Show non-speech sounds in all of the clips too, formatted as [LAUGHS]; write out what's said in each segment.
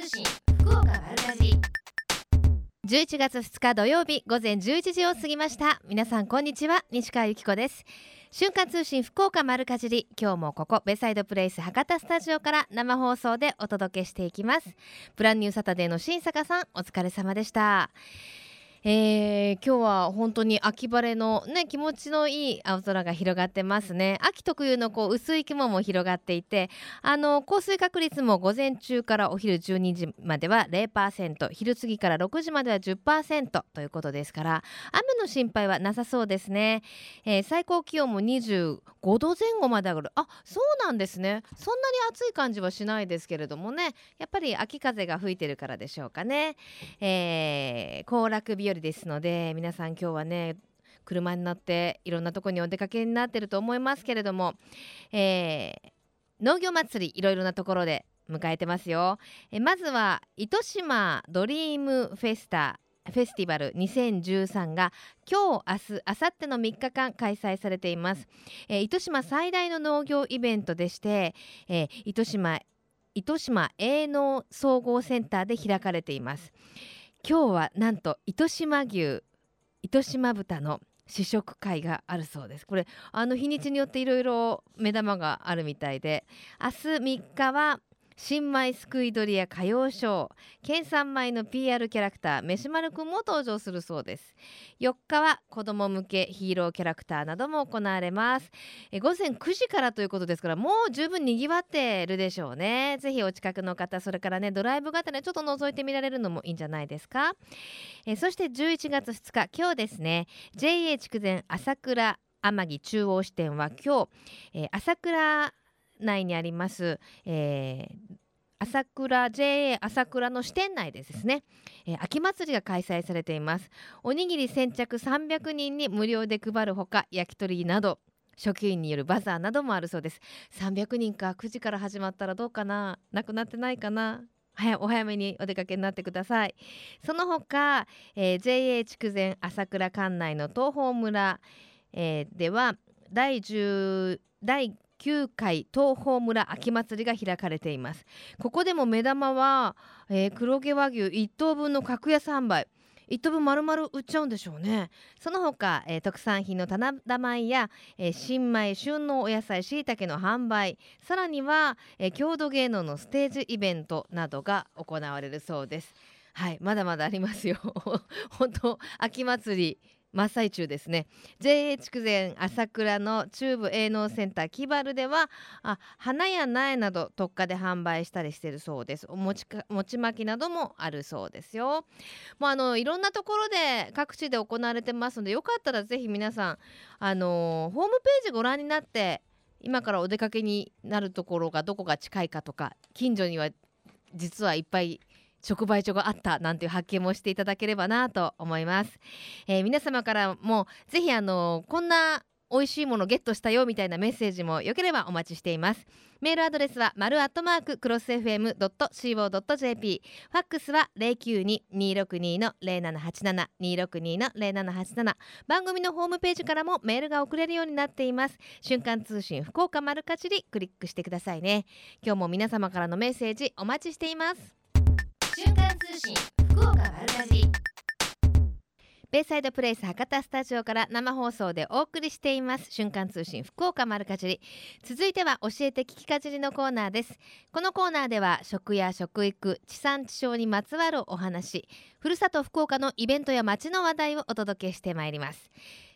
通信福岡丸かじり。11月2日土曜日午前11時を過ぎました。皆さんこんにちは。西川由紀子です。瞬間通信福岡丸かじり。今日もここベサイドプレイス博多スタジオから生放送でお届けしていきます。プランニューサタデーの新坂さんお疲れ様でした。えー、今日は本当に秋晴れのね気持ちのいい青空が広がってますね。秋特有のこう薄い雲も広がっていてあの降水確率も午前中からお昼12時までは0%昼過ぎから6時までは10%ということですから雨の心配はなさそうですね、えー、最高気温も25度前後まで上がる。あそうなんですね。そんなに暑い感じはしないですけれどもね。やっぱり秋風が吹いてるからでしょうかね、えー、行楽日和ですので皆さん今日はね車に乗っていろんなとこにお出かけになってると思いますけれども、えー、農業祭りいろいろなところで迎えてますよ。えまずは糸島ドリームフェスタフェスティバル2013が今日明日明後日の3日間開催されています、えー、糸島最大の農業イベントでして、えー、糸島糸島営農総合センターで開かれています。今日はなんと糸島牛糸島豚の試食会があるそうです。これあの日にちによっていろいろ目玉があるみたいで明日3日は新米すくい取りや歌謡ショー。県産米の PR キャラクター飯丸くんも登場するそうです。4日は子ども向けヒーローキャラクターなども行われます。え午前9時からということですからもう十分にぎわってるでしょうね。ぜひお近くの方それからねドライブ型でちょっと覗いてみられるのもいいんじゃないですか。えそして11月2日今日ですね。JA 筑前朝倉天城中央支店は今日、えー、朝倉内にあります、えー、朝倉 JA 朝倉の支店内でですね、えー、秋祭りが開催されています。おにぎり先着300人に無料で配るほか焼き鳥など職員によるバザーなどもあるそうです。300人か9時から始まったらどうかななくなってないかな、お早めにお出かけになってください。その他、えー、JA 筑前朝倉管内の東峰村、えー、では第10第9回東峰村秋祭りが開かれています。ここでも目玉は、えー、黒毛和牛1頭分の格安販売。1頭分丸々売っちゃうんでしょうね。その他、えー、特産品の棚田米や、えー、新米旬のお野菜しいたけの販売。さらには、えー、郷土芸能のステージイベントなどが行われるそうです。はいまだまだありますよ。[LAUGHS] 本当秋祭り。真っ最中ですね。JA 筑前朝倉の中部営農センターキバルではあ花や苗など特価で販売したりしているそうです。お餅か餅巻きなどもあるそうですよ。もうあのいろんなところで各地で行われてますのでよかったらぜひ皆さんあのホームページご覧になって今からお出かけになるところがどこが近いかとか近所には実はいっぱい直売所があったなんていう発見もしていただければなと思います、えー、皆様からもぜひあのこんな美味しいものゲットしたよみたいなメッセージもよければお待ちしています。メールアドレスは丸アットマーククロス FM.co.jp ファックスは092-262の0787 262の0787番組のホームページからもメールが送れるようになっています。瞬間通信福岡丸かじりクリックしてくださいね。今日も皆様からのメッセージお待ちしています。瞬間通信福岡丸かじりベイサイドプレイス博多スタジオから生放送でお送りしています。瞬間通信福岡丸かじり。続いては教えて聞きかじりのコーナーです。このコーナーでは食や食育地産地消にまつわるお話ふるさと福岡のイベントや街の話題をお届けしてまいります。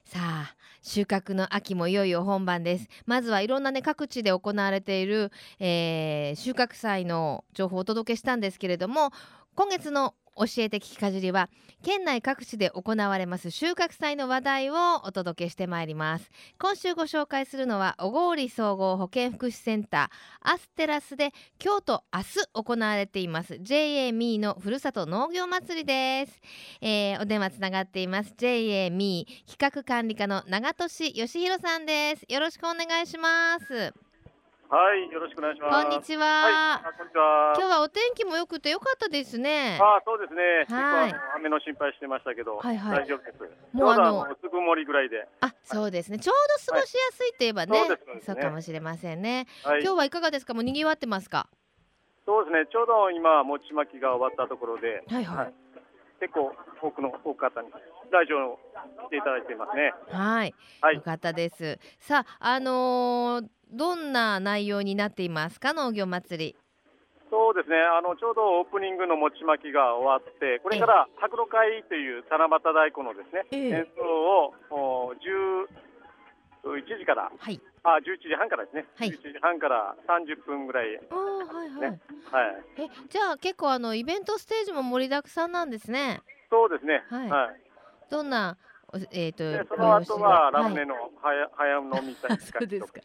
さあ収穫の秋もいよいよ本番です。まずはいろんなね各地で行われている、えー、収穫祭の情報をお届けしたんですけれども今月の教えて聞きかじりは県内各地で行われます収穫祭の話題をお届けしてまいります。今週ご紹介するのは小郡総合保健福祉センターアステラスで今日と明日行われています。JA ミーのふるさと農業祭りです、えー、お電話つながっています JA ミー企画管理課の長俊義弘さんです。よろしくお願いします。はい、よろしくお願いします。こんにちは。はい、こんにちは。今日はお天気も良くて良かったですね。あ、そうですね。はい。雨の心配してましたけど、はいはい、大丈夫です。もうあのすぐもりぐらいで。あ、そうですね。ちょうど過ごしやすいといえばね、はい、そう、ね、かもしれませんね、はい、今日はいかがですか？もう賑わってますか？そうですね、ちょうど今、餅巻きが終わったところで、はいはい、はい、結構多くの多く方に来場来ていただいていますね。はい、はい、よかったです。さあ、あのー、どんな内容になっていますか、農業祭り。そうですね、あのちょうどオープニングの餅巻きが終わって、これから白露会という七夕太鼓のですね、演奏を11時から、はい、あ11時半からですね、はい、11時半から30分ぐらい、ね、あはいはい、はい、えじゃあ結構あのイベントステージも盛りだくさんなんですね。そうですね。はい。はい、どんなえっ、ー、とその後はラムネの早、早飲みたいなそうですか。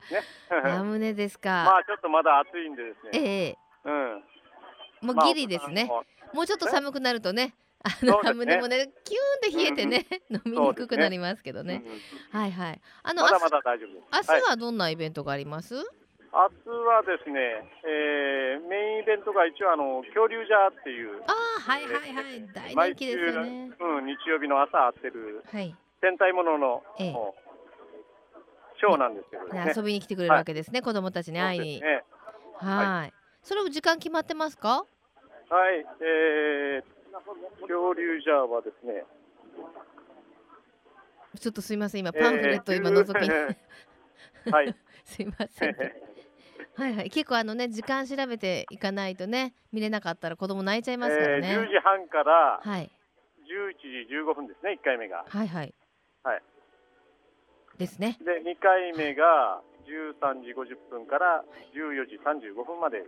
ラムネですか。まあちょっとまだ暑いんでですね。ええうん。もうギリですね。もうちょっと寒くなるとね。あのラムネもねキューンで冷えてね、飲みにくくなりますけどね。はいはい。あのまだまだ大丈夫です。明日はどんなイベントがあります？明日はですね、えー、メインイベントが一応あの恐竜ジャーっていうああはいはいはい、大人気ですよね。うん日曜日の朝会ってる、はい、戦隊ものの、ええ、ショーなんですけどね。遊びに来てくれるわけですね、はい、子供たちに会いに。ね、はい。それも時間決まってますか？はい、えー、恐竜ジャーはですね。ちょっとすみません、今パンフレット今覗きに。はい。[LAUGHS] すみません。はいはい、結構あのね時間調べていかないとね見れなかったら子供泣いちゃいますからね。えー、10時半から11時15分ですね、1回目が。はいはい。はい。ですね。で2回目が13時50分から14時35分まで。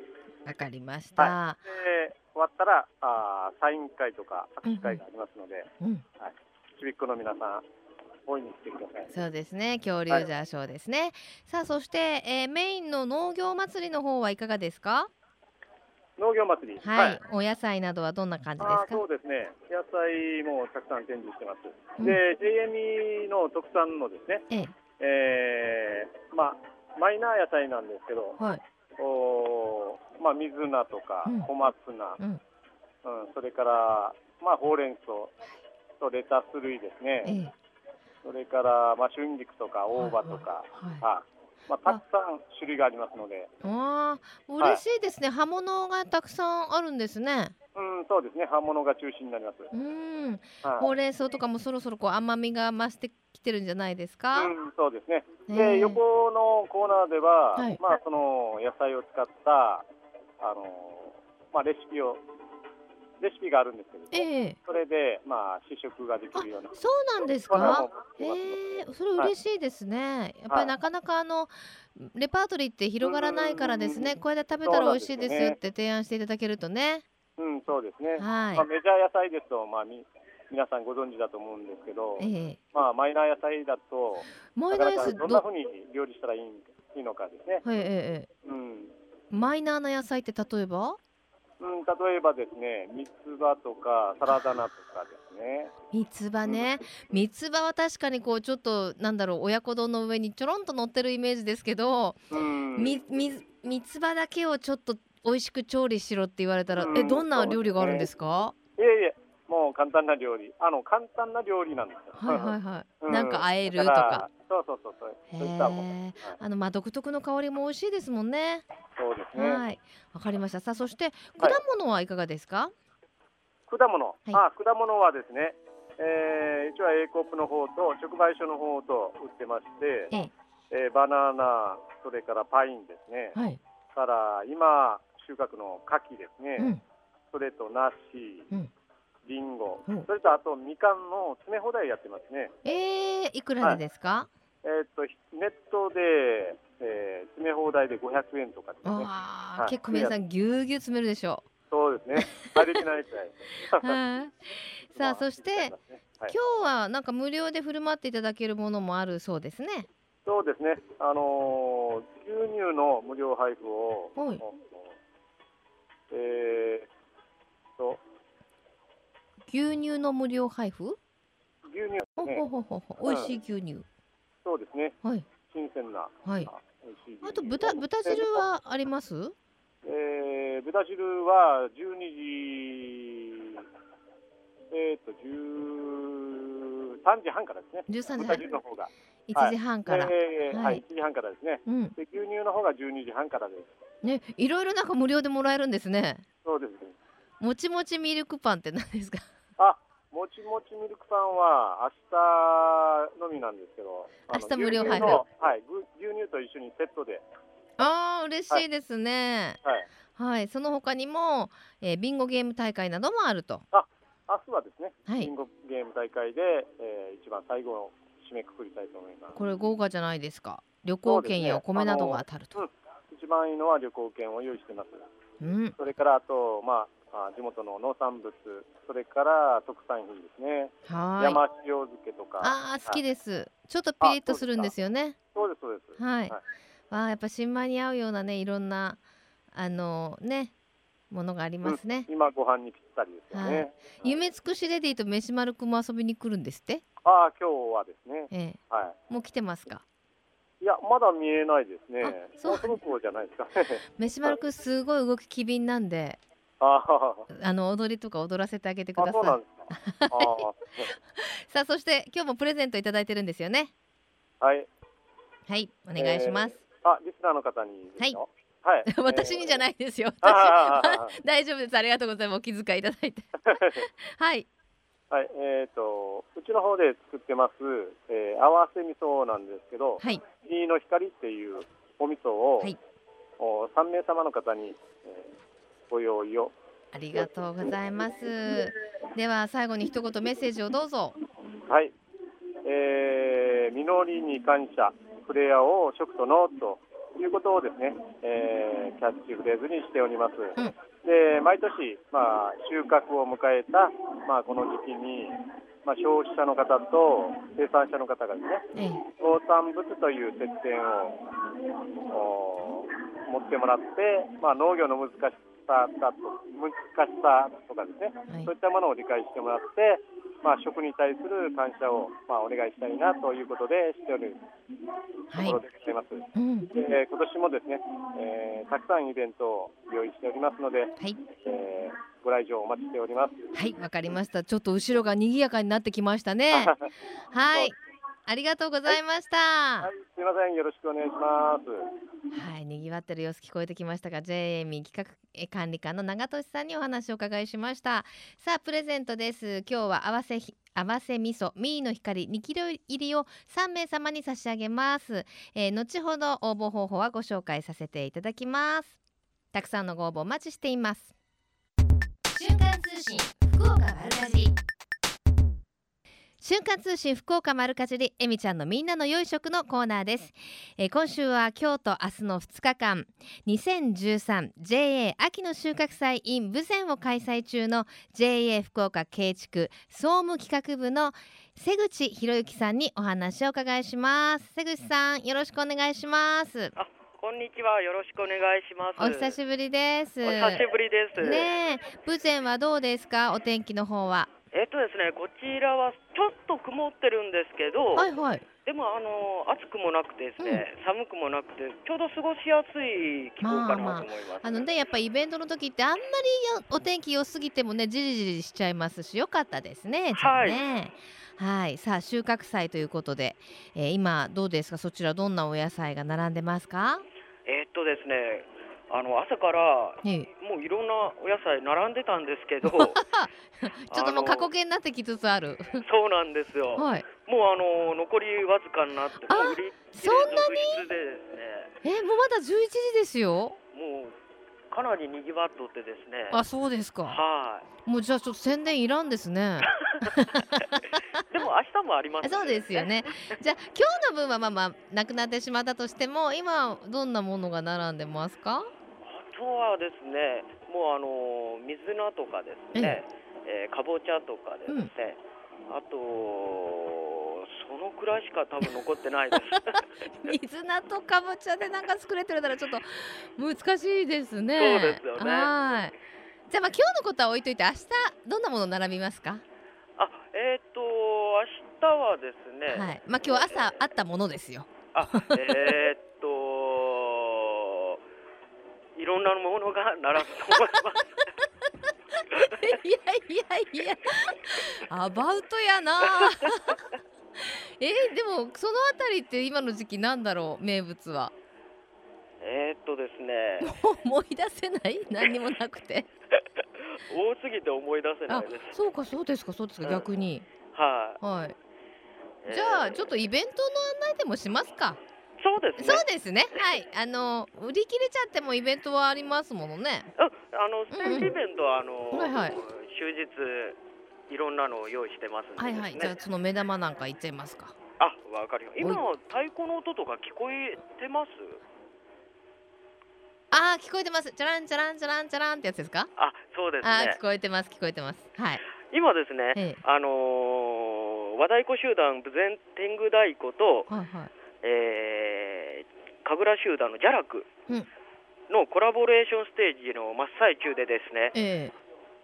わかりました。はい、で終わったらあサイン会とか握手会がありますので、うん、はい、ちびっこの皆さん大いに来てください。そうですね、恐竜ジャーショーですね。はい、さあそして、えー、メインの農業祭りの方はいかがですか？農業祭り、はい、はい、お野菜などはどんな感じですか？そうですね、野菜もたくさん展示してます。うん、で、JME の特産のですね、ええ。えー、まあマイナー野菜なんですけど、はい、おまあ、水菜とか小松菜、うん、うん、それから、まあ、ほうれん草とレタス類ですね、ええ、それから、まあ、春菊とか大葉とか、はいはい、まあ、たくさん種類がありますので。ああ、嬉しいですね、はい、葉物がたくさんあるんですね。うん、そうですね。葉物が中心になります。うん、はい、ほうれん草とかもそろそろこう甘みが増してきてるんじゃないですか？うん、そうですね。で、横のコーナーでは、はい、まあその野菜を使ったあのまあレシピをレシピがあるんですけど、えー、それでまあ試食ができるような。そうなんですか？ええー、それ嬉しいですね。はい、やっぱりなかなかあのレパートリーって広がらないからですね。これで食べたら美味しいですよって提案していただけるとね。うん、そうですね。はい。まあ、メジャー野菜ですと、まあ、み、皆さんご存知だと思うんですけど。ええまあ、マイナー野菜だと。マイナー野菜どんなふうに料理したらいい、いいのかですね。はい、ええうん。マイナーな野菜って例えば？うん、例えばですね、三つ葉とかサラダ菜とかですね。三つ葉ね、三つ葉は確かにこうちょっとなんだろう親子丼の上にちょろんと乗ってるイメージですけど、うん、みみ三つ葉だけをちょっと美味しく調理しろって言われたら、えどんな料理があるんですか？いえいえ、もう簡単な料理、あの簡単な料理なんですよ。はいはいはい。うん、なんか和えるとか。そうそうそうそう。そういったもん。はい、あのまあ独特の香りも美味しいですもんね。そうですね。はい。わかりました。さあそして果物はいかがですか？はい、果物、はい、あ果物はですね、えー、一応 A コップの方と直売所の方と売ってまして、えええー、バナナそれからパインですね。はい。から今収穫の牡蠣ですね、うん、それと梨、うん、りんご、うん、それとあとみかんの詰め放題やってますね。えー、いくらでですか、はい、えー、っとネットで、えー、詰め放題で500円とかですね。あはい、結構皆さんぎゅうぎゅう詰めるでしょう。そうですね。歩き慣れちゃい。[LAUGHS] さあ、そして、ねはい、今日はなんか無料で振る舞っていただけるものもあるそうですね。そうですね。あのー、牛乳の無料配布を、牛乳の無料配布？牛乳、ね、ほほほほほ、美味しい牛乳。そうですね。はい。新鮮な。はい。あと豚豚汁はあります？えー、豚汁は12時えっ、ー、と13時半からですね。13時半。豚汁の方が。1時半から、はい、えー、はい、1時半からですね、うん、で牛乳の方が12時半からですねいろいろなんか無料でもらえるんですねそうですねもちもちミルクパンって何ですか？あもちもちミルクパンは明日のみなんですけど明日無料配布。はい牛乳と一緒にセットで。ああ嬉しいですね。はい、はい、その他にも、えー、ビンゴゲーム大会などもあると。あ明日はですね、はい、ビンゴゲーム大会で、えー、一番最後の締めくくりたいと思います。これ豪華じゃないですか。旅行券やお米などが当たると、ね。うん、一番いいのは旅行券を用意してます、うん、それからあとまあ地元の農産物それから特産品ですね。はい。山塩漬けとか。ああ好きです、はい、ちょっとピリッとするんですよね。そうですそうです。はい、はい、あやっぱ新米に合うようなねいろんなあのねものがありますね、うん、今ご飯にぴったりですよね、はい、夢尽くしレディと飯丸くんも遊びに来るんですって？ああ今日はですね、ええ、はい、もう来てますか？いやまだ見えないですね。そう。そろそろじゃないですか [LAUGHS] 飯丸くんすごい動き機敏なんでああの踊りとか踊らせてあげてください。[LAUGHS] さあそして今日もプレゼントいただいてるんですよね。はい。はいお願いします、えー、あリスナーの方にはい。はい、[LAUGHS] 私にじゃないですよ。[LAUGHS] 大丈夫です。ありがとうございます。お気遣いいただいて。はい。はい、えっ、ー、とうちの方で作ってます、えー、合わせ味噌なんですけど、はい。いの光っていうお味噌を、はい、お3名様の方に、えー、ご用意を。ありがとうございます。では最後に一言メッセージをどうぞ。はい。えー、実りに感謝、フレアを食とノートいうことをですね、えー、キャッチフレーズにしております。うん、で毎年、まあ、収穫を迎えた、まあ、この時期に、まあ、消費者の方と生産者の方がですね、農産物という接点を持ってもらって、まあ、農業の難しさだと難しさとかですね、はい、そういったものを理解してもらって、まあ、食に対する感謝を、まあ、お願いしたいなということでしておるところでございます。はいうん、で今年もですね、えー、たくさんイベントを用意しておりますので、はい、えー、ご来場お待ちしております。はいわかりました。ちょっと後ろが賑やかになってきましたね。[LAUGHS] はい。ありがとうございました、はい、はい、すみませんよろしくお願いしますはい賑わってる様子聞こえてきましたが JME 企画管理課の長俊さんにお話を伺いしました。さあプレゼントです。今日は合わせ合わせ味噌ミーの光2キロ入りを3名様に差し上げます、えー、後ほど応募方法はご紹介させていただきます。たくさんのご応募お待ちしています。瞬間通信福岡丸かじ瞬間通信福岡丸かじりえみちゃんのみんなの良い食のコーナーです、えー、今週は今日と明日の2日間 2013JA 秋の収穫祭 in 豊前を開催中の JA 福岡慶畜総務企画部の瀬口博之さんにお話を伺いします瀬口さんよろしくお願いしますこんにちは。よろしくお願いします。お久しぶりです。お久しぶりです。ね豊前はどうですか？お天気の方は。えっとですね、こちらはちょっと曇ってるんですけど、はいはい、でもあの暑くもなくてですね、うん、寒くもなくてちょうど過ごしやすい気候かなと思います、まあ、まあ、あのねやっぱイベントの時ってあんまりお天気良すぎてもねじりじりしちゃいますしよかったですね。はい。はい、さあ収穫祭ということで、えー、今どうですか？そちらどんなお野菜が並んでますか？えー、っとですねあの朝から、もういろんなお野菜並んでたんですけど [LAUGHS] ちょっともう過去形になってきつつある。そうなんですよ、はい、もうあの残りわずかになってもう売りそんなにでですね。えもうまだ11時ですよ？もうかなりにぎわっとってですね。あそうですか。はい。もうじゃあちょっと宣伝いらんですね。[LAUGHS] でも明日もあります、ね、そうですよね。じゃあ今日の分はまあまあなくなってしまったとしても今どんなものが並んでますか？とはですね、もうあの水菜とかですね、えー、かぼちゃとかですね、うん、あとそのくらいしか多分残ってないです [LAUGHS] 水菜とかぼちゃでなんか作れてるならちょっと難しいですね。そうですよね。はい。じゃあまあ今日のことは置いといて明日どんなもの並びますか？あ、えっ、ー、と明日はですね。はい。まあ今日朝あったものですよ。あ、えっいろんなものが並ぶと思います。[LAUGHS] いやいやいや、アバウトやな。[LAUGHS] えー、でもそのあたりって今の時期なんだろう名物は。えー、っとですね。思い出せない？何にもなくて。[LAUGHS] 多すぎて思い出せないです。そうかそうですかそうですか、うん、逆に。はい、はい。じゃあちょっとイベントの案内でもしますかそうですね。そうですね。はい。あの売り切れちゃってもイベントはありますものね。あ、あのステージイベントは、あの、はいはい、終日いろんなのを用意してますんで、ね、はいはい。じゃあその目玉なんかいっちゃいますか。あ、わかります。今太鼓の音とか聞こえてます？あ聞こえてます。チャランチャランチャランチャランってやつですか？あ、そうですね。あ聞こえてます聞こえてます。はい。今ですね、ええ、あのー、和太鼓集団豊前天狗太鼓と、はいはい、えー、神楽集団のジャラクのコラボレーションステージの真っ最中でですね、え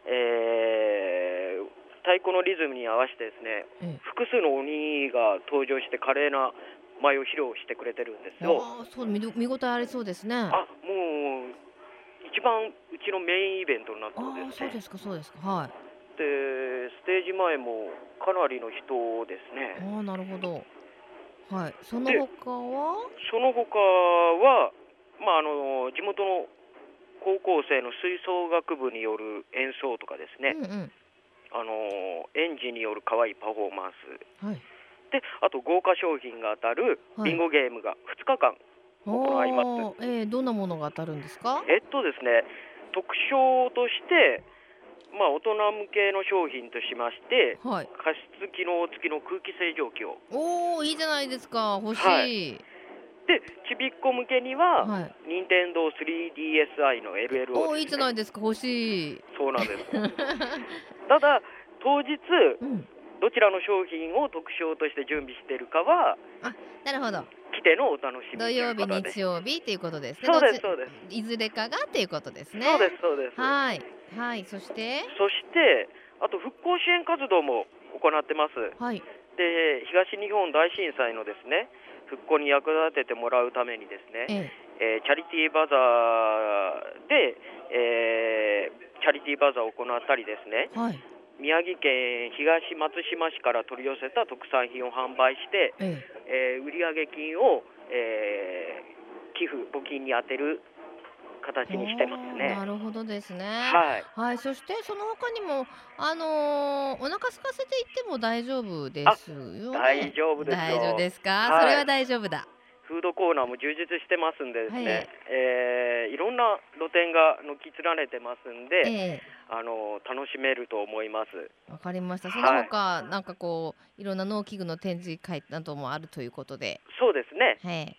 えー、太鼓のリズムに合わせてですね、え複数の鬼が登場して華麗な舞を披露してくれてるんですよ。あそう見見応えありそうですね。あもう一番うちのメインイベントになってですね。そうですかそうですかはい。でステージ前もかなりの人ですね。あなるほど。はい、その他は？その他は、まあ、あの地元の高校生の吹奏楽部による演奏とかですね、うんうん、あの園児による可愛いパフォーマンス、はい、であと豪華商品が当たるビンゴゲームが2日間行います、はい、えー、どんなものが当たるんですか？えっとですね特徴としてまあ、大人向けの商品としまして、はい、加湿機能付きの空気清浄機を。おおいいじゃないですか。欲しい、はい、でちびっこ向けには、はい、任天堂 3DSi の LL を、ね、おいいじゃないですか。欲しい。そうなんです。[LAUGHS] ただ当日、うん、どちらの商品を特徴として準備しているかはあなるほど。来てのお楽しみ土曜日日曜日っていうことですね。そうですそうです。いずれかがっていうことですね。そうですそうです。はい。はい。そして？そしてあと復興支援活動も行ってます。はい。で東日本大震災のですね復興に役立ててもらうためにですね、ええ。えー、チャリティーバザーで、えー、チャリティーバザーを行ったりですね、はい、宮城県東松島市から取り寄せた特産品を販売して、えええー、売上金を、えー、寄付募金に充てる形にしてますね。なるほどですね。はい。はい、そしてその他にもあのー、お腹空かせていっても大丈夫ですよ、ね、大丈夫です大丈夫ですか、はい、それは大丈夫だ。フードコーナーも充実してますんでですね、はい、えー、いろんな露店が軒連ねてますんで、えー、あの楽しめると思います。わかりました。その他、はい、なんかこういろんな農機具の展示会などもあるということで。そうですね。はい。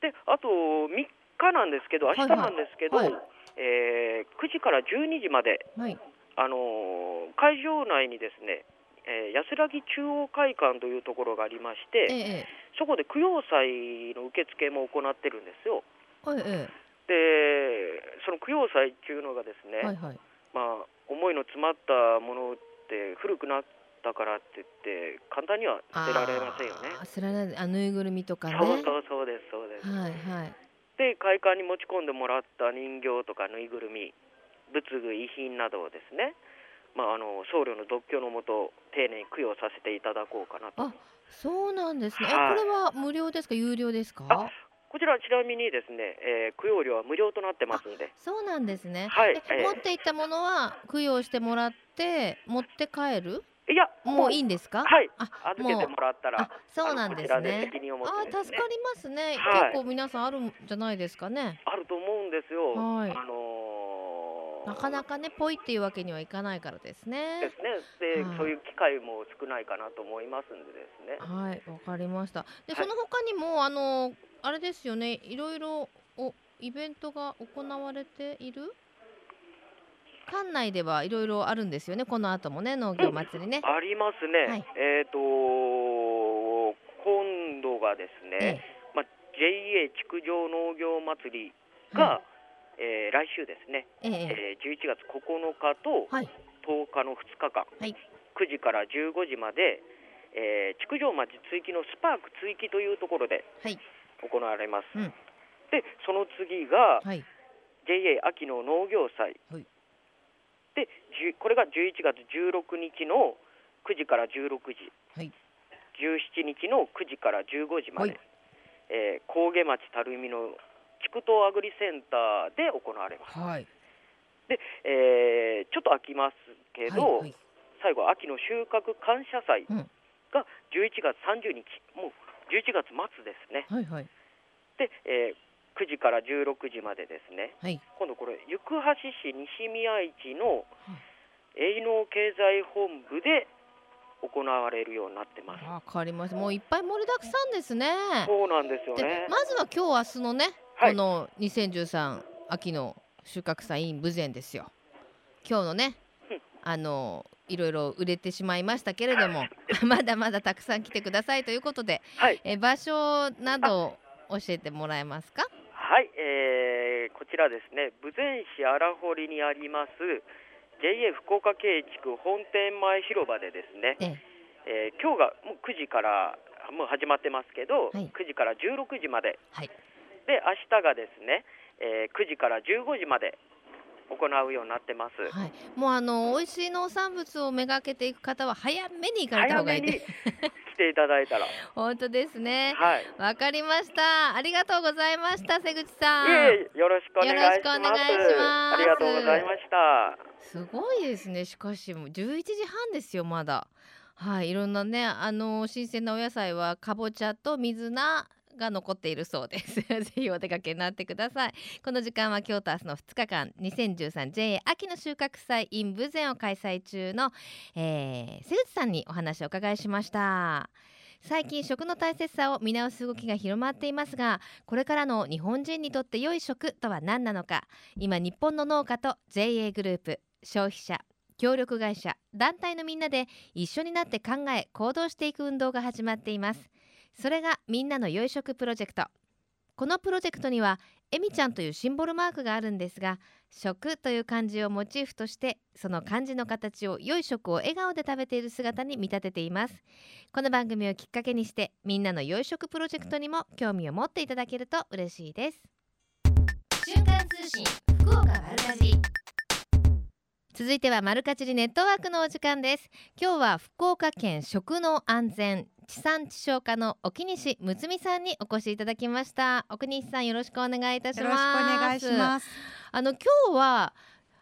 で、あと3日なんですけど、明日なんですけど、はいはい、えー、9時から12時まで、はい、あの会場内にですね、えー、安らぎ中央会館というところがありまして、ええ、そこで供養祭の受付も行ってるんですよ。ええ、でその供養祭っていうのがですね、はいはい、まあ、思いの詰まったものって古くなったからって言って簡単には捨てられませんよね。捨てられあぬいぐるみとかね。そうそうそうですそうです。はいはい。で会館に持ち込んでもらった人形とかぬいぐるみ仏具遺品などをですね、まあ、あの僧侶の独居のもと丁寧に供養させていただこうかなと。あそうなんですね、はい、これは無料ですか？有料ですか？こちらちなみにですね、えー、供養料は無料となってますんで。そうなんですね。はい。えー、持っていったものは供養してもらって持って帰る？いや、もういいんですか？はい。あ、預けてもらったら。そうなんですね。ねあ、助かりますね、はい、結構皆さんあるんじゃないですかね。あると思うんですよ。はい。あのー、なかなかね、ぽいっていうわけにはいかないからですね。ですね。で、はい、そういう機会も少ないかなと思いますんでですね。はい、わかりました。で、その他にも、あのー、あれですよね、いろいろおイベントが行われている？館内ではいろいろあるんですよね、この後もね、農業祭りね。ありますね。はい、えっ、ー、と今度がですね、ええ、まあ、JA 築城農業祭りが、はい、えー、来週ですね、ええ。えー、11月9日と10日の2日間、はい、9時から15時まで、えー、築城町追記のスパーク追記というところで行われます。はいうん、で、その次が、はい、JA 秋の農業祭。はい。でこれが11月16日の9時から16時、はい、17日の9時から15時まで、はい、えー、高下町垂水の畜東アグリセンターで行われます。はい、で、えー、ちょっと飽きますけど、はいはい、最後秋の収穫感謝祭が11月30日、もう11月末ですね。はいはい、で、えー、9時から16時までですね、はい、今度これ行橋市西宮市の営農経済本部で行われるようになってます。わかります。もういっぱい盛りだくさんですね。そうなんですよね。まずは今日明日のね、はい、この2013秋の収穫祭 in 豊前ですよ。今日のね、あのいろいろ売れてしまいましたけれども [LAUGHS] まだまだたくさん来てくださいということで、はい、え場所など教えてもらえますか？はい、えー、こちらですね。豊前市荒堀にあります JA 福岡経営地区本店前広場でですね、ええ。えー、今日がもう9時からもう始まってますけど、はい、9時から16時まで、はい、で明日がですね、えー、9時から15時まで行うようになってます。はい、もうあの美味しい農産物をめがけていく方は早めに行かれた方がいいです。来ていただいたら。[LAUGHS] 本当ですね。はい。わかりました。ありがとうございました、瀬口さん。よろしくお願いします。ありがとうございました。すごいですね。しかしもう11時半ですよまだ。はい、いろんなねあの新鮮なお野菜はかぼちゃと水菜が残っているそうです。[LAUGHS] ぜひお出かけになってください。この時間は今日と明日の2日間 2013JA 秋の収穫祭 in 豊前を開催中の、えー、瀬口さんにお話をお伺いしました。最近食の大切さを見直す動きが広まっていますがこれからの日本人にとって良い食とは何なのか。今日本の農家と JA グループ消費者協力会社団体のみんなで一緒になって考え行動していく運動が始まっています。それがみんなの良い食プロジェクト。このプロジェクトにはえみちゃんというシンボルマークがあるんですが食という漢字をモチーフとしてその漢字の形を良い食を笑顔で食べている姿に見立てています。この番組をきっかけにしてみんなの良い食プロジェクトにも興味を持っていただけると嬉しいです。瞬間通信福岡丸かじ続いてはマルカチリネットワークのお時間です。今日は福岡県食の安全地産地消課の沖西睦美さんにお越しいただきました奥西さんよろしくお願いいたしますよろしくお願いしますあの今日は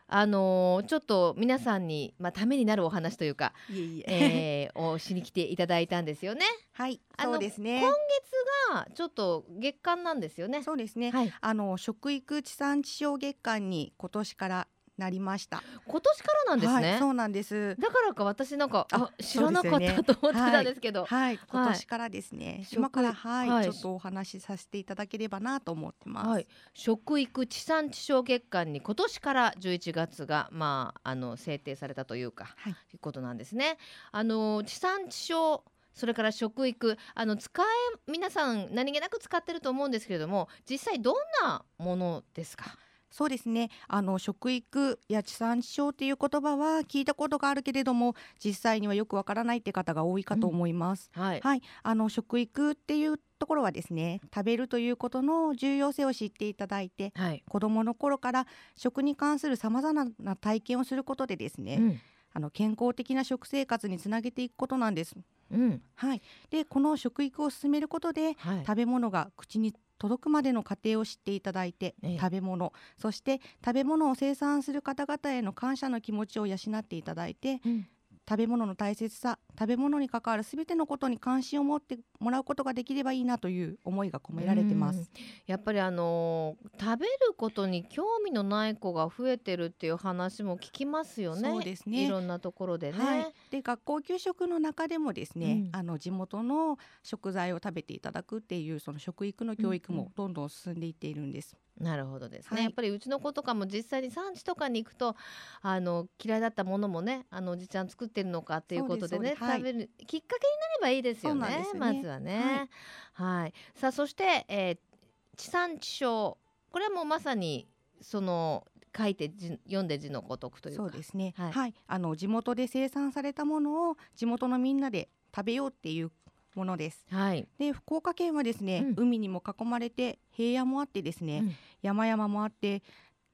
あのー、ちょっと皆さんに、まあ、ためになるお話というか、いえいええー、をしに来ていただいたんですよね。はい、そうですね。今月がちょっと月間なんですよね。そうですね。はい、あの食育地産地消月間に今年からなりました。今年からなんですね、はい、そうなんです。だからか私なんかあ知らなかった、ね、と思ってたんですけど、はい、今年からですね、今からはい、ちょっとお話しさせていただければなと思ってます、食育地産地消月間に今年から11月がまああの制定されたというか、はい、いうことなんですね。あの地産地消それから食育あの使え皆さん何気なく使ってると思うんですけれども実際どんなものですか？そうですね。あの食育や地産地消という言葉は聞いたことがあるけれども実際にはよくわからないって方が多いかと思います、うん、はい、はい、あの食育っていうところはですね食べるということの重要性を知っていただいて、はい、子どもの頃から食に関するさまざまな体験をすることでですね、うん、あの健康的な食生活につなげていくことなんです。うん、はい、でこの食育を進めることで、はい、食べ物が口に届くまでの過程を知っていただいて、ええ、食べ物そして食べ物を生産する方々への感謝の気持ちを養っていただいて、うん、食べ物の大切さ食べ物に関わるすべてのことに関心を持ってもらうことができればいいなという思いが込められてます。やっぱりあのー、食べることに興味のない子が増えてるっていう話も聞きますよね。そうですね。いろんなところでね、はい、で学校給食の中でもですね、うん、あの地元の食材を食べていただくっていうその食育の教育もどんどん進んでいっているんです、なるほどですね、はい、やっぱりうちの子とかも実際に産地とかに行くとあの嫌いだったものもねあのおじちゃん作ってるのかっていうことでね食べるきっかけになればいいですよね、ね、まずはね。はい、はい、さあそして、えー、地産地消。これはもうまさにその書いて読んで字のごとくというそうですね、はい、はい、あの地元で生産されたものを地元のみんなで食べようっていうものです。はい、で福岡県はですね、うん、海にも囲まれて平野もあってですね、うん、山々もあって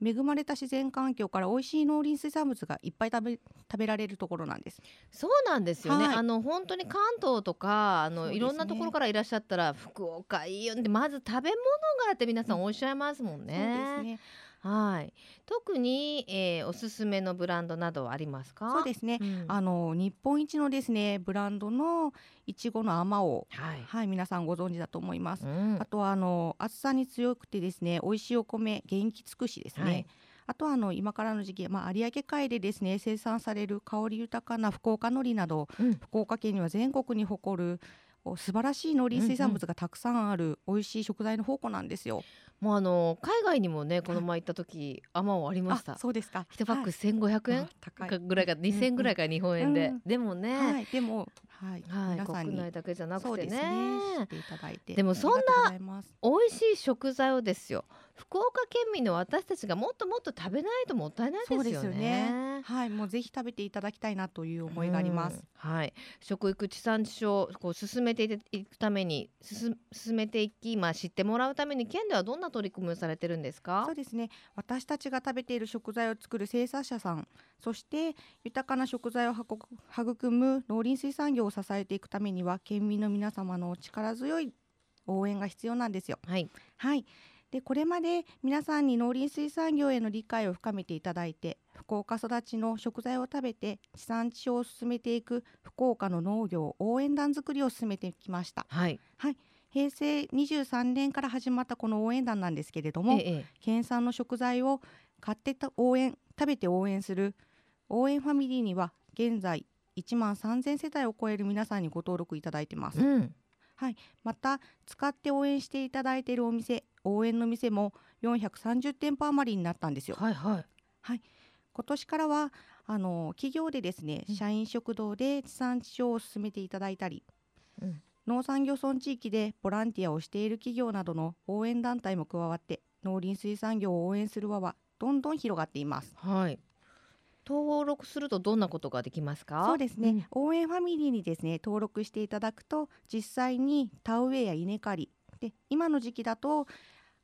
恵まれた自然環境から美味しい農林水産物がいっぱい食べ食べられるところなんです。そうなんですよね。はい、あの本当に関東とかあの、ね、いろんなところからいらっしゃったら福岡いいよってまず食べ物がって皆さんおっしゃいますもんね。うん、そうですね。はい。特に、えー、おすすめのブランドなどはありますか？そうですね。うん、あの日本一のですねブランドのいちごのあまおう、はい、はい、皆さんご存知だと思います。うん、あとはあの暑さに強くてですね美味しいお米元気尽くしですね。はいあとはあの今からの時期、まあ、有明海でですね生産される香り豊かな福岡のりなど、うん、福岡県には全国に誇る素晴らしい農林水産物がたくさんある美味しい食材の宝庫なんですよ。もうあの海外にもねこの前行った時あまおありました。そうですか。一パック千五百円、はい、ぐらいか二千ぐらいか日本円で、うん、でもね、はい、でもはい、はい、皆さん国内だけじゃなくてね。ねていただいて。でもそんな美味しい食材をですよ。福岡県民の私たちがもっともっと食べないともったいないですよね。よねはい、もうぜひ食べていただきたいなという思いがあります。はい、食育地産地消こう進めていくために進めていき、まあ知ってもらうために県ではどんな取り組みをされてるんですか？そうですね。私たちが食べている食材を作る生産者さん、そして豊かな食材を育む農林水産業を支えていくためには県民の皆様の力強い応援が必要なんですよ。はい。はい。でこれまで皆さんに農林水産業への理解を深めていただいて福岡育ちの食材を食べて地産地消を進めていく福岡の農業応援団作りを進めてきました。はい、はい、平成23年から始まったこの応援団なんですけれども、ええ、県産の食材を買ってた応援食べて応援する応援ファミリーには現在1万3000世帯を超える皆さんにご登録いただいてます。うん。はい、また使って応援していただいているお店応援の店も430店舗余りになったんですよ。はい、はい、はい、今年からはあの企業でですね、社員食堂で地産地消を進めていただいたり、うん、農産漁村地域でボランティアをしている企業などの応援団体も加わって農林水産業を応援する輪はどんどん広がっています。はい。登録するとどんなことができますか？そうですね、うん、応援ファミリーにですね登録していただくと実際に田植えや稲刈りで今の時期だと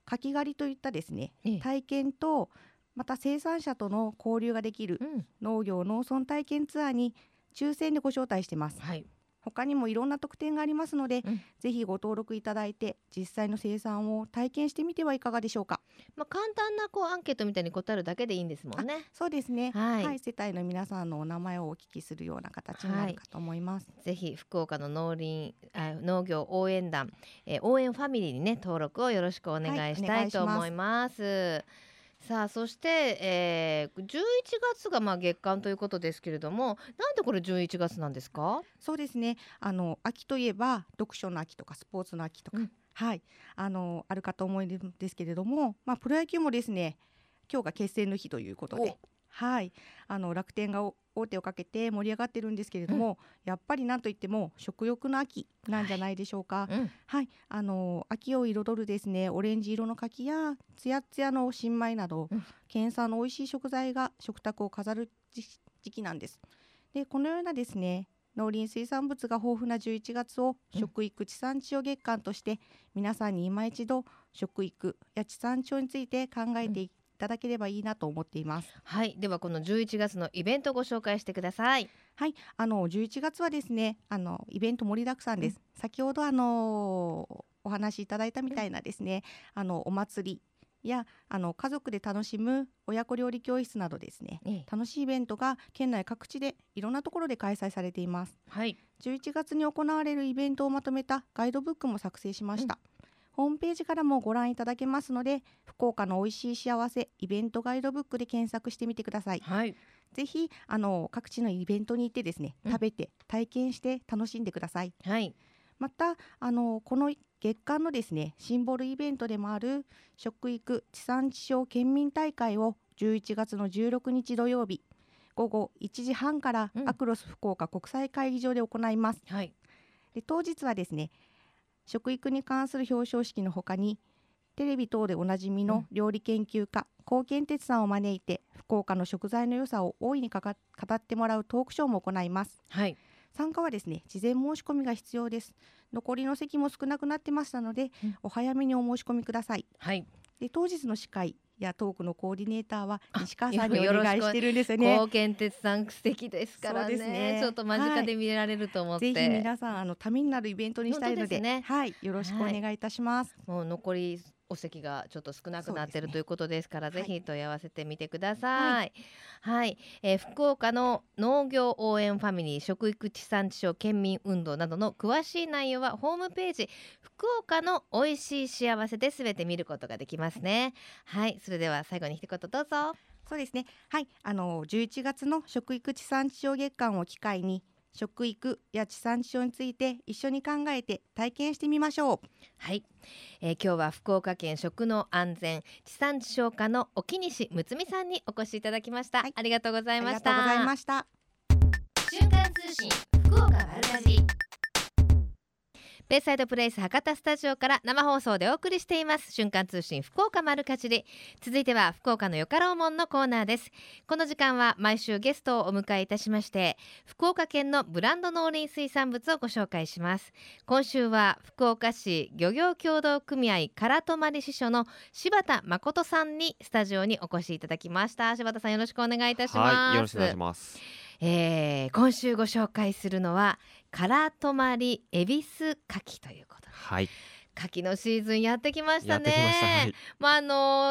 柿刈りといったですね、ええ、体験とまた生産者との交流ができる農業農村体験ツアーに抽選でご招待してます。はい他にもいろんな特典がありますので、うん、ぜひご登録いただいて実際の生産を体験してみてはいかがでしょうか。まあ簡単なこうアンケートみたいに答えるだけでいいんですもんね。そうですね、はい、はい、世帯の皆さんのお名前をお聞きするような形になるかと思います。はい、ぜひ福岡の農林あ農業応援団、えー、応援ファミリーにね登録をよろしくお願いしたいと思います。はいさあそして、えー、11月がまあ月間ということですけれどもなんでこれ11月なんですか？そうですね。あの秋といえば読書の秋とかスポーツの秋とか、うん、はい。あのあるかと思うんですけれども、まあ、プロ野球もですね今日が決戦の日ということではい。あの楽天が王手をかけて盛り上がってるんですけれども、うん、やっぱりなんといっても食欲の秋なんじゃないでしょうか。はい、うん、はい、あの秋を彩るですねオレンジ色の柿やつやつやの新米など、うん、県産の美味しい食材が食卓を飾る時期なんです。でこのようなですね農林水産物が豊富な11月を食育地産地消月間として皆さんに今一度食育や地産地消について考えていただければいいなと思っています。はい。ではこの11月のイベントをご紹介してください。はい。あの11月はですねあのイベント盛りだくさんです、うん、先ほどあのお話しいただいたみたいなですね、あのお祭りやあの家族で楽しむ親子料理教室などですね、ええ、楽しいイベントが県内各地でいろんなところで開催されています。はい、11月に行われるイベントをまとめたガイドブックも作成しました。ホームページからもご覧いただけますので福岡の美味しい幸せイベントガイドブックで検索してみてください。はいぜひあの各地のイベントに行ってですね、食べて体験して楽しんでください。はい。またあのこの月間のですねシンボルイベントでもある食育地産地消県民大会を11月の16日土曜日午後1時半から、アクロス福岡国際会議場で行います。はい。で当日はですね食育に関する表彰式のほかにテレビ等でおなじみの料理研究家、高健哲さんを招いて福岡の食材の良さを大いに語ってもらうトークショーも行います。はい。参加はですね事前申し込みが必要です。残りの席も少なくなってましたので、うん、お早めにお申し込みください。はい。で当日の司会やトークのコーディネーターは西川さんにお願いしてるんですよね。高健鉄さん素敵ですからね。ね。ちょっと間近で見られると思って、はい、ぜひ皆さんあのためになるイベントにしたいので、ね、はい。よろしくお願いいたします。はい、もう残りお席がちょっと少なくなってる、ね、ということですから、ぜひ問い合わせてみてください。はい、はい、えー、福岡の農業応援ファミリー食育地産地消県民運動などの詳しい内容はホームページ福岡の美味しい幸せで全て見ることができますね。はい、それでは最後に一言どうぞ。そうですね。はい、あの11月の食育地産地消月間を機会に食育や地産地消について一緒に考えて体験してみましょう。はい、えー、今日は福岡県食の安全地産地消課の沖西睦美さんにお越しいただきました、はい、ありがとうございました。ありがとうございました。瞬間通信福岡丸かじベイサイドプレイス博多スタジオから生放送でお送りしています。瞬間通信福岡丸かじり。続いては福岡のよかろうもんのコーナーです。この時間は毎週ゲストをお迎えいたしまして福岡県のブランド農林水産物をご紹介します。今週は福岡市漁業協同組合唐泊支所の柴田誠さんにスタジオにお越しいただきました。柴田さんよろしくお願いいたします、はい、よろしくお願いします。えー、今週ご紹介するのは唐泊恵比寿牡蠣ということで、はい、牡蠣のシーズンやってきましたね。まはい、まああ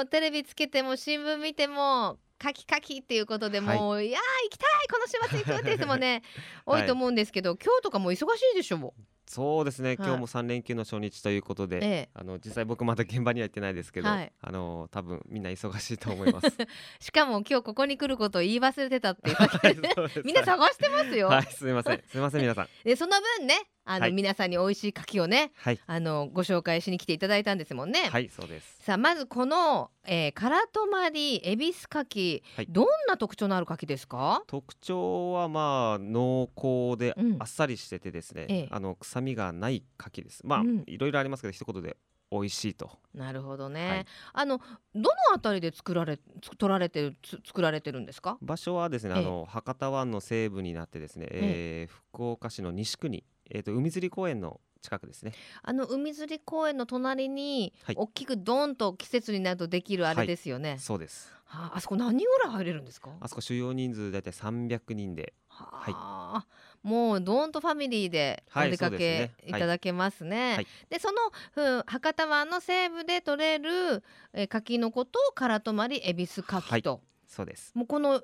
のテレビつけても新聞見てもカキカキっていうことでもう、はい、いや行きたいこの週末行くって人もね [LAUGHS] 多いと思うんですけど、今日とかも忙しいでしょ？う。そうですね、今日も3連休の初日ということで、ええ、あの実際僕まだ現場には行ってないですけど、はい、あの多分みんな忙しいと思います。[LAUGHS] しかも今日ここに来ることを言い忘れてたっていう [LAUGHS] みんな探してますよ。はい。すみません。すみません皆さん。[LAUGHS] でその分ねあの、はい、皆さんに美味しい牡蠣をね、はい、あのご紹介しに来ていただいたんですもんね。はいそうです。さあまずこの、えー、唐泊り恵比寿牡蠣、はい、どんな特徴のある牡蠣ですか？特徴はまあ濃厚であっさりしててですね、うん、あの臭みがない牡蠣です。まあ、うん、いろいろありますけど一言で美味しいと。なるほどね、はい、あのどのあたりで作られ取られてる作られてるんですか？場所はですね、あの博多湾の西部になってですね、え。えー、福岡市の西区にえーと、海釣り公園の近くですね。あの海釣り公園の隣に、はい、大きくドンと季節になるとできるあれですよね、はい、そうです、はあ、あそこ何人ぐらい入れるんですか？あそこ収容人数大体300人ではあ、もうドンとファミリーでお出かけいただけますね。はい、でその、博多湾の西部で取れる、えー、柿のことを唐泊恵比寿柿と、そうです。もうこの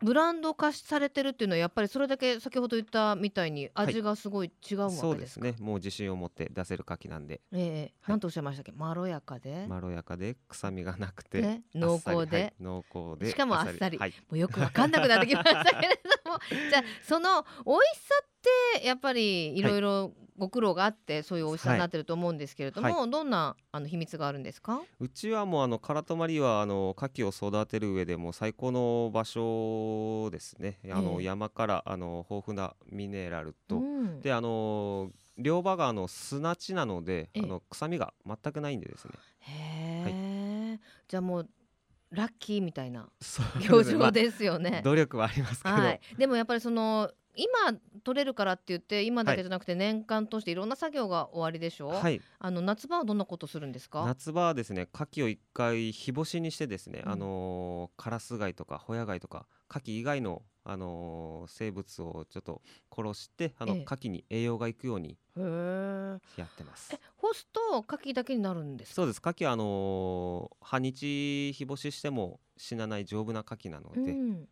ブランド化されてるっていうのはやっぱりそれだけ先ほど言ったみたいに味がすごい違うわけですか、はい、そうですね。もう自信を持って出せる牡蠣なんで、えーはい、なんとおっしゃいましたっけ？まろやかで？まろやかで臭みがなくて濃厚で、はい、濃厚でしかもあっさり、もうよくわかんなくなってきましたけれども。じゃあその美味しさってやっぱりいろいろご苦労があってそういう美味しさになってると思うんですけれども、はい、どんなあの秘密があるんですか？うちはもうあの唐泊りはあの牡蠣を育てる上でも最高の場所ですね。あの、山からあの豊富なミネラルと、うん、であの両場があの砂地なのであの臭みが全くないんでですね。へえ、はい、じゃあもうラッキーみたいな表情ですよね、まあ、努力はありますけど、はい、でもやっぱりその今取れるからって言って今だけじゃなくて年間通していろんな作業が終わりでしょ、はい、あの夏場はどんなことするんですか？夏場はですね牡蠣を一回日干しにしてですね、うん、あのカラス貝とかホヤ貝とか牡蠣以外のあのー、生物をちょっと殺してあの、ええ、牡蠣に栄養がいくようにやってます。干すと牡蠣だけになるんですそうです。牡蠣はあのー、半日日干ししても死なない丈夫な牡蠣なので、うん、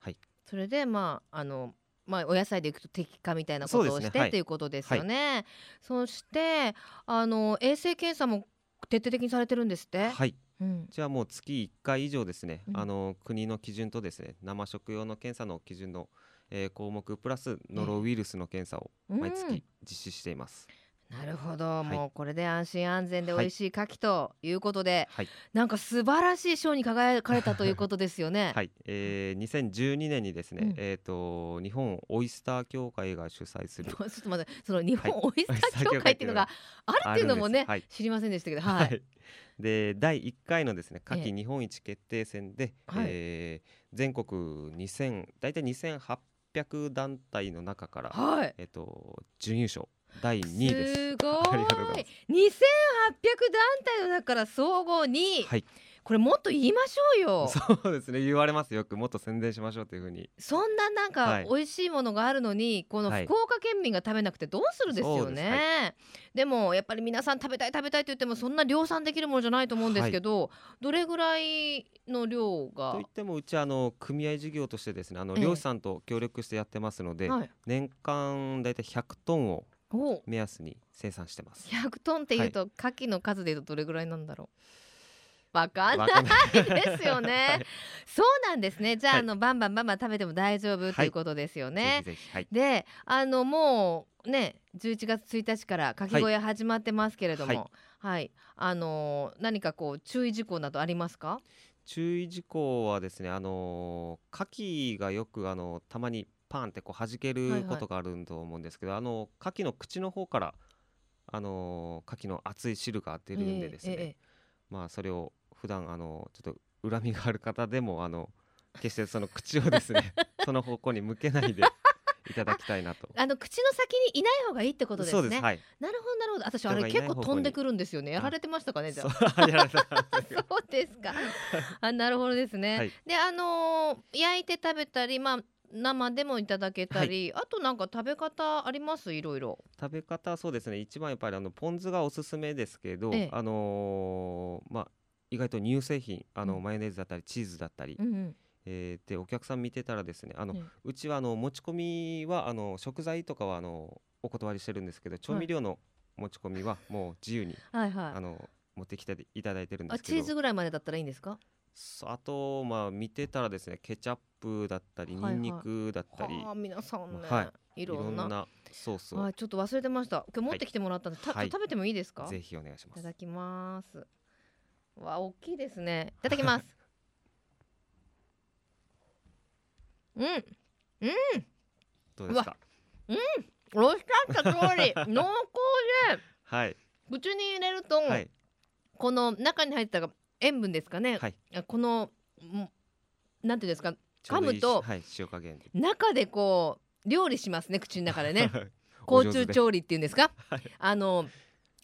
はい。それでまああのまあ、お野菜でいくと適化みたいなことをして、ね、ということですよね。はい、そしてあの衛生検査も徹底的にされてるんですって？はい。うん、じゃあもう月1回以上ですね、うん、あの国の基準とですね生食用の検査の基準の、えー、項目プラスノロウイルスの検査を毎月実施しています。うんなるほど、はい、もうこれで安心安全で美味しい牡蠣ということで、はい、なんか素晴らしい賞に輝かれたということですよね。[LAUGHS] はい、えー、2012年にですね、うん、えっ、ー、と日本オイスター協会が主催する。[LAUGHS] ちょっと待って、その日本オイスター協会っていうのがあるっていうのもね、はい、知りませんでしたけど、はい。で第1回のですね夏季日本一決定戦で、えー、えー、全国2000大体2800団体の中から、はい、えっ、ー、と準優勝第2位です。すごい。2800団体の中から総合2位。はい。これもっと言いましょうよ。そうですね。言われますよ。くもっと宣伝しましょうというふうに。そんななんか美味しいものがあるのに、はい、この福岡県民が食べなくてどうするですよね、はい、でもやっぱり皆さん食べたい食べたいと言ってもそんな量産できるものじゃないと思うんですけど、はい、どれぐらいの量が？といってもうちあの組合事業としてですねあの漁師さんと協力してやってますので、ええ、年間だいたい100トンを目安に生産してます。100トンっていうと、牡蠣の数でいうとどれぐらいなんだろう。わかんないですよね、[LAUGHS] はい、そうなんですね。じゃあはい、あのバンバンバンバン食べても大丈夫ということですよね、はい、であのもうね11月1日からかき小屋始まってますけれどもはい。あのー、何かこう注意事項などありますか？注意事項はですねあの牡蠣がよくあのたまにパンってこう弾けることがあると思うんですけど、はいはい、あの牡蠣の口の方からあの牡蠣の熱い汁が出るんでですね、えーえー、まあそれを普段あのちょっと恨みがある方でもあの決してその口をですね [LAUGHS] その方向に向けないでいただきたいなと。[LAUGHS] あの口の先にいない方がいいってことですね。はい。なるほどなるほど。私あれ結構飛んでくるんですよね。やられてましたかねじゃあ。[LAUGHS] そうですか。あなるほどですね。はい、であのー、焼いて食べたりまあ生でもいただけたり、はい、あとなんか食べ方あります？いろいろ。食べ方そうですね。一番やっぱりあのポン酢がおすすめですけど、ええ、あのー、まあ意外と乳製品あの、うん、マヨネーズだったりチーズだったり、うんうん、えー、でお客さん見てたらですねあの、うちはあの持ち込みはあの食材とかはあのお断りしてるんですけど調味料の持ち込みはもう自由に、はいはい、あの持ってきていただいてるんですけど。チーズぐらいまでだったらいいんですか？あとまあ見てたらですねケチャップだったり、はいはい、ニンニクだったり。あ皆さんね、はい、いろんな。ソースを、ちょっと忘れてました。今日持ってきてもらったんで、はい、食べてもいいですか？ぜひお願いします。いただきます。わ大きいですね。いただきます。[LAUGHS] うん。うん。どうですか？うん。おっしゃった通り。[LAUGHS] 濃厚で。はい。口に入れると、はい、この中に入った塩分ですかね、はい、このなんていうんですか？噛むと、はい、塩加減。中でこう料理しますね口の中でね。[LAUGHS] 甲虫調理っていうんですか、はい、あの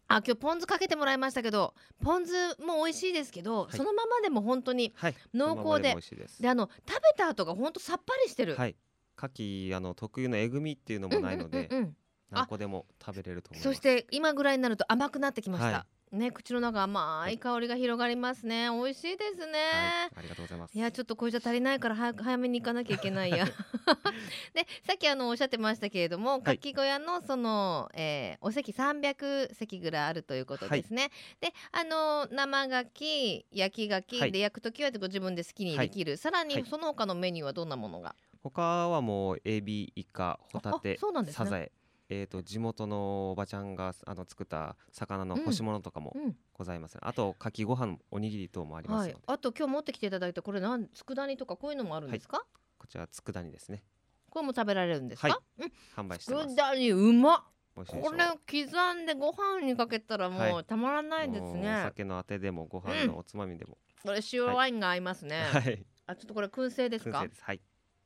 あ今日ポン酢かけてもらいましたけどポン酢も美味しいですけど、はい、そのままでも本当に濃厚で。はい、であの食べた後が本当さっぱりしてる。はい、牡蠣あの特有のえぐみっていうのもないので、うんうんうんうん、何個でも食べれると思います。そして今ぐらいになると甘くなってきました。はいね口の中甘い香りが広がりますね、美味しいですね、はい、ありがとうございます。いやちょっとこれじゃ足りないから早早めに行かなきゃいけないや。[LAUGHS] でさっきあのおっしゃってましたけれどもかき小屋のその、えー、お席300席ぐらいあるということですね、はい、であの生牡蠣焼き牡蠣、はい、で焼く時はご自分で好きにできる、さらにその他のメニューはどんなものが？他はもうエビイカホタテ、ね、サザエえーと、地元のおばちゃんがあの作った魚の干し物とかもございます、ね。うん、あとかきご飯おにぎり等もあります、はい、あと今日持ってきていただいたこれなん佃煮とかこういうのもあるんですか、はい、こちら佃煮ですね。これも食べられるんですか、はい、うん、販売してます。佃煮うまこれ刻んでご飯にかけたらもうたまらないですね、はい、お酒のあてでもご飯のおつまみでも、うん、これ塩ワインが合いますね、はい、あちょっとこれ燻製ですか？はい。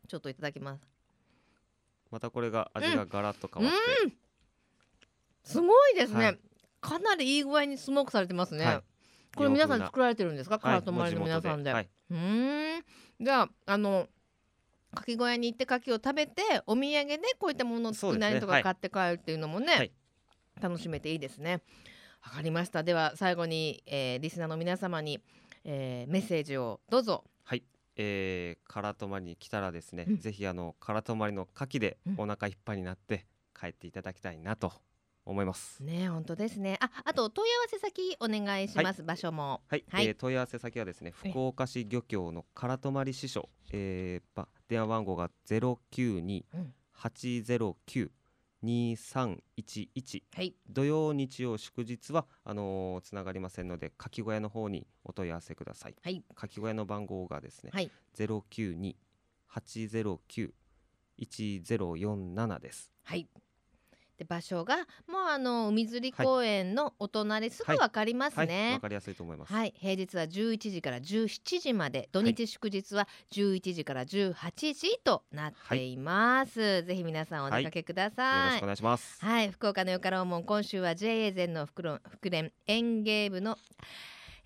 ちょっといただきますまたこれが味がガラッと変わって、うん。すごいですね、はい、かなりいい具合にスモークされてますね、はい、これ皆さん作られてるんですか？カラトマリの皆さんで、はい、うん。じゃああのかき小屋に行ってかきを食べてお土産でこういったものを作りとか買って帰るっていうのもね、楽しめていいですね。わかりました。では最後に、えー、リスナーの皆様に、えー、メッセージをどうぞはいえー、唐泊に来たらですね、うん、ぜひあの唐泊の牡蠣でお腹いっぱいになって帰っていただきたいなと思います。ね本当ですね。ああと問い合わせ先お願いします、はい、場所も。はい、はい、えー、問い合わせ先はですね福岡市漁協の唐泊支所、えー、電話番号がゼロ九二八ゼロ九二三一一土曜日曜祝日はあのー、つながりませんのでかき小屋の方にお問い合わせください。はい、かき小屋の番号がですね、ゼロ九二八ゼロ九一ゼロ四七です。はい。で場所がもうあの海釣り公園のお隣すぐわかりますね。わ、はいはい、かりやすいと思います。はい、平日は11時から17時まで、土日祝日は11時から18時となっています。はい、ぜひ皆さんお出かけください。よろしくお願いします。はい、福岡のよからも今週は JA 全の福連園芸部の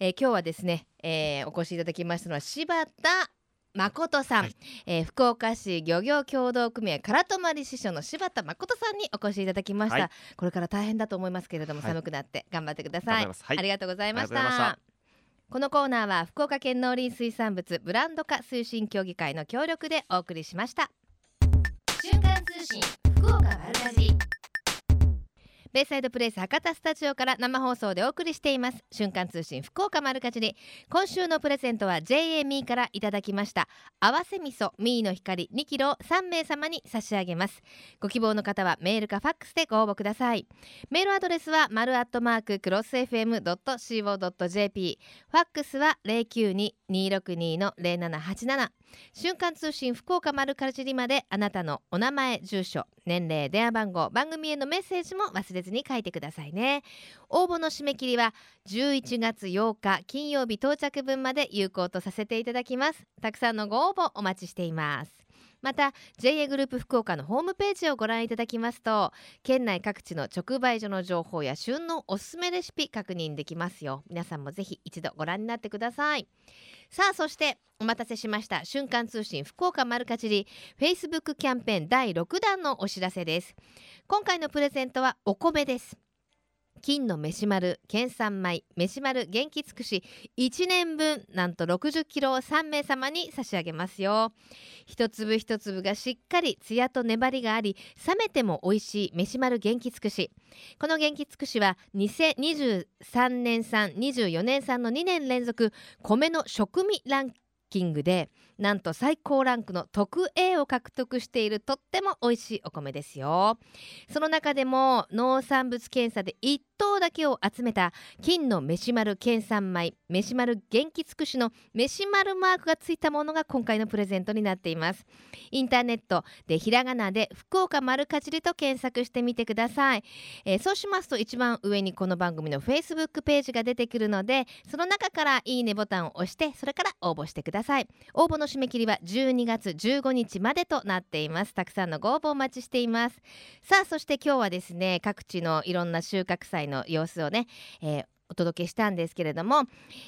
えー、今日はですね、えー、お越しいただきましたのは柴田誠さん、はい、えー、福岡市漁業協同組合唐泊支所の柴田誠さんにお越しいただきました、はい、これから大変だと思いますけれども、寒くなって頑張ってください、ありがとうございました。このコーナーは福岡県農林水産物ブランド化推進協議会の協力でお送りしました。瞬間通信福岡丸かじベイサイドプレイス博多スタジオから生放送でお送りしています。瞬間通信福岡丸かじり。今週のプレゼントは JA ミーからいただきました。合わせ味噌ミーの光。2キロを3名様に差し上げます。ご希望の方はメールかファックスでご応募ください。メールアドレスは丸アットマーククロス FM.co.jp ファックスは092-262の0787瞬間通信福岡丸かじりまであなたのお名前住所年齢電話番号番組へのメッセージも忘れずに書いてくださいね。応募の締め切りは11月8日金曜日到着分まで有効とさせていただきます。たくさんのご応募お待ちしています。また JA グループ福岡のホームページをご覧いただきますと県内各地の直売所の情報や旬のおすすめレシピ確認できますよ。皆さんもぜひ一度ご覧になってください。さあそしてお待たせしました。瞬間通信福岡丸かじり Facebook キャンペーン第6弾のお知らせです。今回のプレゼントはお米です。金の飯丸県産米飯丸元気尽くし1年分なんと60キロを3名様に差し上げますよ。一粒一粒がしっかりツヤと粘りがあり冷めても美味しい飯丸元気尽くし。この元気尽くしは2023年産24年産の2年連続米の食味ランキングでなんと最高ランクの特 A を獲得しているとっても美味しいお米ですよ。その中でも農産物検査で1等だけを集めた金の飯丸県産米飯丸元気尽くしの飯丸マークがついたものが今回のプレゼントになっています。インターネットでひらがなで福岡丸かじりと検索してみてください、えー、そうしますと一番上にこの番組の Facebook ページが出てくるのでその中からいいねボタンを押してそれから応募してください。応募の締め切りは12月15日までとなっています。たくさんのご応募お待ちしています。さあそして今日はですね各地のいろんな収穫祭の様子をね、えーお届けしたんですけれども、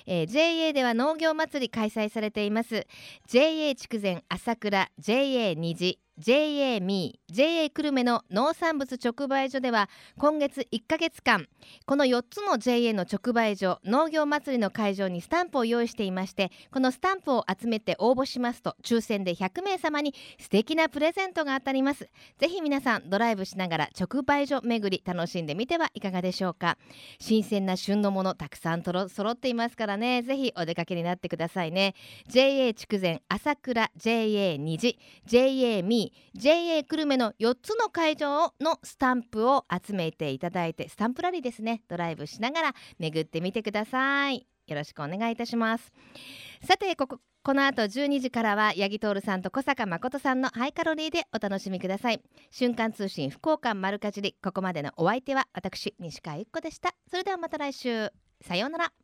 えー、JA では農業祭り開催されています。JA 筑前朝倉 JA 虹 JA ミー JA 久留米の農産物直売所では今月1ヶ月間この4つの JA の直売所農業祭りの会場にスタンプを用意していましてこのスタンプを集めて応募しますと抽選で100名様に素敵なプレゼントが当たります。ぜひ皆さんドライブしながら直売所巡り楽しんでみてはいかがでしょうか。新鮮な旬のものたくさんとろ揃っていますからね。ぜひお出かけになってくださいね。JA 筑前朝倉 JA 虹 JA ミー JA 久留米の4つの会場のスタンプを集めていただいてスタンプラリーですね。ドライブしながら巡ってみてください。よろしくお願いいたします。さてこここの後12時からは八木徹さんと小坂誠さんのハイカロリーでお楽しみください。瞬間通信福岡丸かじりここまでのお相手は私西川由紀子でした。それではまた来週。さようなら。